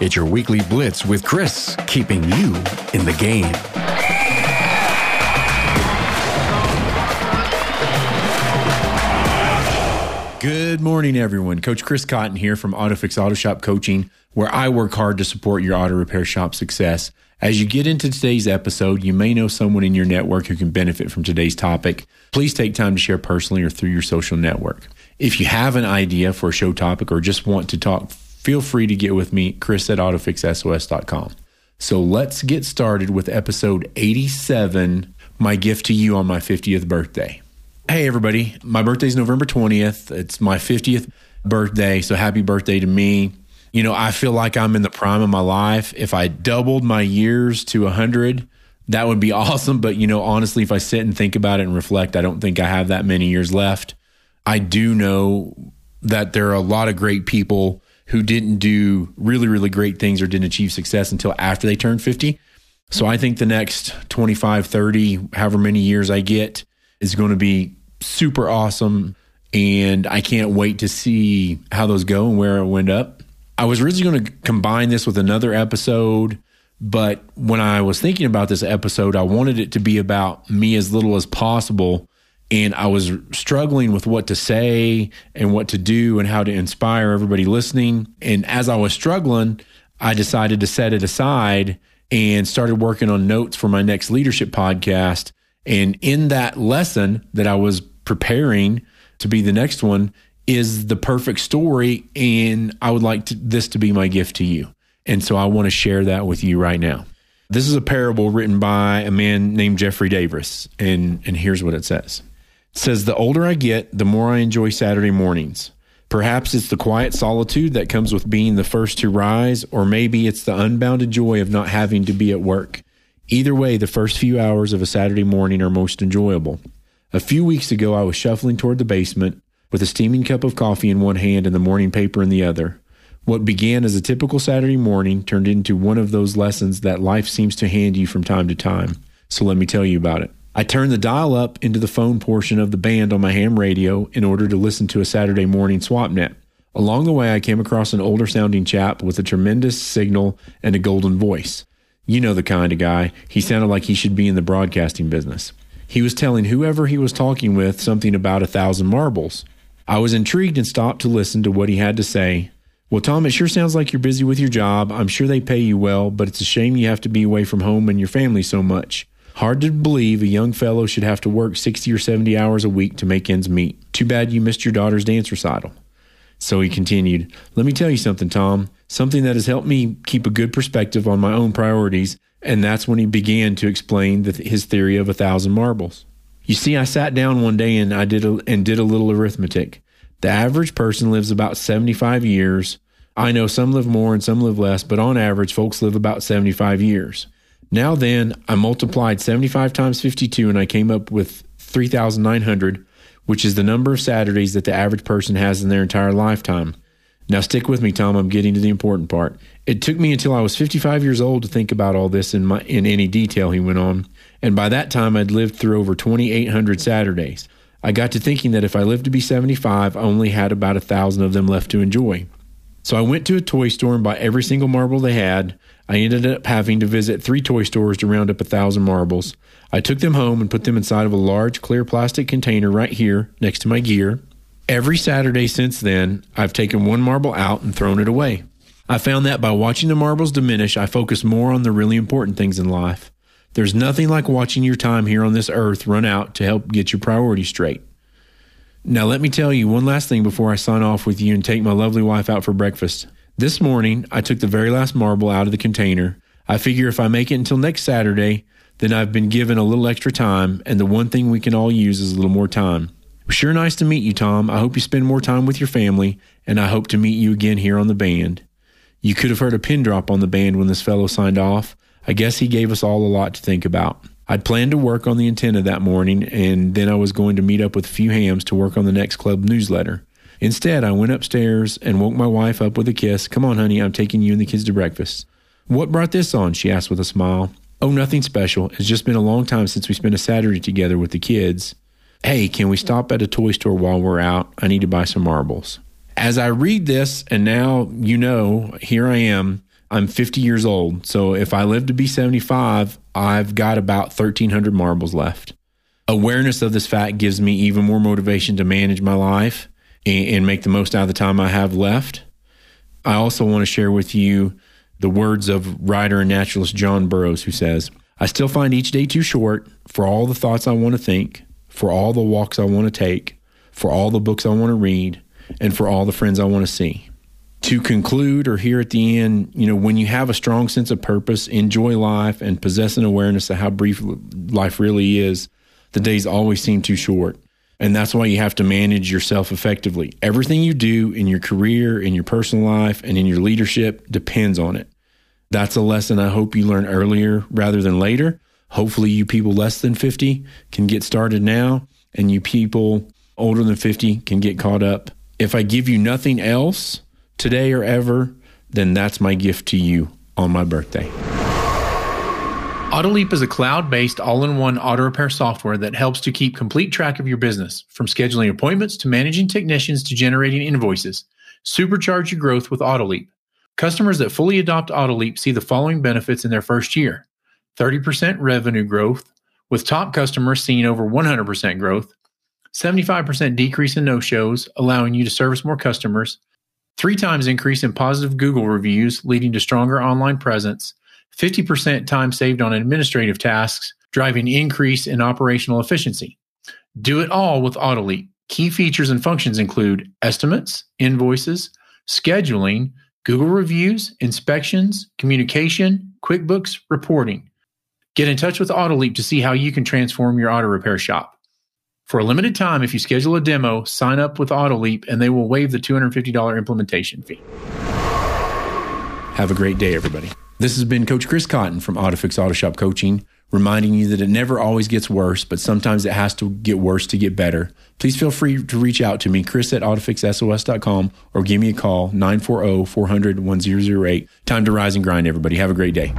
It's your weekly blitz with Chris, keeping you in the game. Good morning, everyone. Coach Chris Cotton here from AutoFix Auto Shop Coaching, where I work hard to support your auto repair shop success. As you get into today's episode, you may know someone in your network who can benefit from today's topic. Please take time to share personally or through your social network. If you have an idea for a show topic or just want to talk, feel free to get with me, Chris at AutoFixSOS.com. So let's get started with episode 87 My Gift to You on My 50th Birthday. Hey, everybody. My birthday is November 20th. It's my 50th birthday. So happy birthday to me. You know, I feel like I'm in the prime of my life. If I doubled my years to 100, that would be awesome. But, you know, honestly, if I sit and think about it and reflect, I don't think I have that many years left. I do know that there are a lot of great people who didn't do really, really great things or didn't achieve success until after they turned 50. So I think the next 25, 30, however many years I get, is going to be super awesome. And I can't wait to see how those go and where it went up. I was originally going to combine this with another episode, but when I was thinking about this episode, I wanted it to be about me as little as possible. And I was struggling with what to say and what to do and how to inspire everybody listening. And as I was struggling, I decided to set it aside and started working on notes for my next leadership podcast and in that lesson that I was preparing to be the next one is the perfect story. And I would like to, this to be my gift to you. And so I want to share that with you right now. This is a parable written by a man named Jeffrey Davis. And, and here's what it says says, The older I get, the more I enjoy Saturday mornings. Perhaps it's the quiet solitude that comes with being the first to rise, or maybe it's the unbounded joy of not having to be at work. Either way, the first few hours of a Saturday morning are most enjoyable. A few weeks ago, I was shuffling toward the basement with a steaming cup of coffee in one hand and the morning paper in the other. What began as a typical Saturday morning turned into one of those lessons that life seems to hand you from time to time. So let me tell you about it. I turned the dial up into the phone portion of the band on my ham radio in order to listen to a Saturday morning swap net. Along the way, I came across an older sounding chap with a tremendous signal and a golden voice. You know the kind of guy. He sounded like he should be in the broadcasting business. He was telling whoever he was talking with something about a thousand marbles. I was intrigued and stopped to listen to what he had to say. Well, Tom, it sure sounds like you're busy with your job. I'm sure they pay you well, but it's a shame you have to be away from home and your family so much. Hard to believe a young fellow should have to work 60 or 70 hours a week to make ends meet. Too bad you missed your daughter's dance recital. So he continued, Let me tell you something, Tom something that has helped me keep a good perspective on my own priorities. And that's when he began to explain the, his theory of a thousand marbles. You see, I sat down one day and I did a, and did a little arithmetic. The average person lives about 75 years. I know some live more and some live less, but on average, folks live about 75 years. Now then, I multiplied 75 times 52 and I came up with 3,900, which is the number of Saturdays that the average person has in their entire lifetime. Now, stick with me, Tom. I'm getting to the important part. It took me until I was 55 years old to think about all this in, my, in any detail, he went on. And by that time, I'd lived through over 2,800 Saturdays. I got to thinking that if I lived to be 75, I only had about a thousand of them left to enjoy. So I went to a toy store and bought every single marble they had. I ended up having to visit three toy stores to round up a thousand marbles. I took them home and put them inside of a large clear plastic container right here next to my gear. Every Saturday since then, I've taken one marble out and thrown it away. I found that by watching the marbles diminish, I focus more on the really important things in life. There's nothing like watching your time here on this earth run out to help get your priorities straight. Now, let me tell you one last thing before I sign off with you and take my lovely wife out for breakfast. This morning, I took the very last marble out of the container. I figure if I make it until next Saturday, then I've been given a little extra time, and the one thing we can all use is a little more time. Sure nice to meet you, Tom. I hope you spend more time with your family, and I hope to meet you again here on the band. You could have heard a pin drop on the band when this fellow signed off. I guess he gave us all a lot to think about. I'd planned to work on the antenna that morning, and then I was going to meet up with a few hams to work on the next club newsletter. Instead, I went upstairs and woke my wife up with a kiss. Come on, honey, I'm taking you and the kids to breakfast. What brought this on? she asked with a smile. Oh, nothing special. It's just been a long time since we spent a Saturday together with the kids hey, can we stop at a toy store while we're out? I need to buy some marbles. As I read this, and now you know, here I am I'm 50 years old. So if I live to be 75, I've got about 1,300 marbles left. Awareness of this fact gives me even more motivation to manage my life and, and make the most out of the time I have left. I also want to share with you the words of writer and naturalist John Burroughs, who says, I still find each day too short for all the thoughts I want to think, for all the walks I want to take, for all the books I want to read, and for all the friends I want to see. To conclude or here at the end, you know, when you have a strong sense of purpose, enjoy life, and possess an awareness of how brief life really is, the days always seem too short. And that's why you have to manage yourself effectively. Everything you do in your career, in your personal life, and in your leadership depends on it. That's a lesson I hope you learn earlier rather than later. Hopefully, you people less than 50 can get started now, and you people older than 50 can get caught up. If I give you nothing else today or ever, then that's my gift to you on my birthday. AutoLeap is a cloud based all in one auto repair software that helps to keep complete track of your business, from scheduling appointments to managing technicians to generating invoices. Supercharge your growth with AutoLeap. Customers that fully adopt AutoLeap see the following benefits in their first year 30% revenue growth, with top customers seeing over 100% growth, 75% decrease in no shows, allowing you to service more customers, three times increase in positive Google reviews, leading to stronger online presence, 50% time saved on administrative tasks, driving increase in operational efficiency. Do it all with AutoLeap. Key features and functions include estimates, invoices, scheduling, Google reviews, inspections, communication, QuickBooks, reporting. Get in touch with AutoLeap to see how you can transform your auto repair shop. For a limited time, if you schedule a demo, sign up with AutoLeap and they will waive the $250 implementation fee. Have a great day, everybody. This has been Coach Chris Cotton from AutoFix Auto Shop Coaching reminding you that it never always gets worse, but sometimes it has to get worse to get better. Please feel free to reach out to me, Chris at AutoFixSOS.com, or give me a call, 940 400 1008. Time to rise and grind, everybody. Have a great day.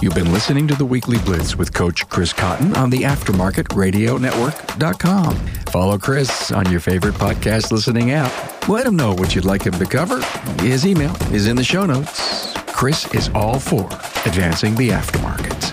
You've been listening to the Weekly Blitz with Coach Chris Cotton on the Aftermarket Radio Network.com. Follow Chris on your favorite podcast listening app. Let him know what you'd like him to cover. His email is in the show notes. Chris is all for advancing the aftermarket.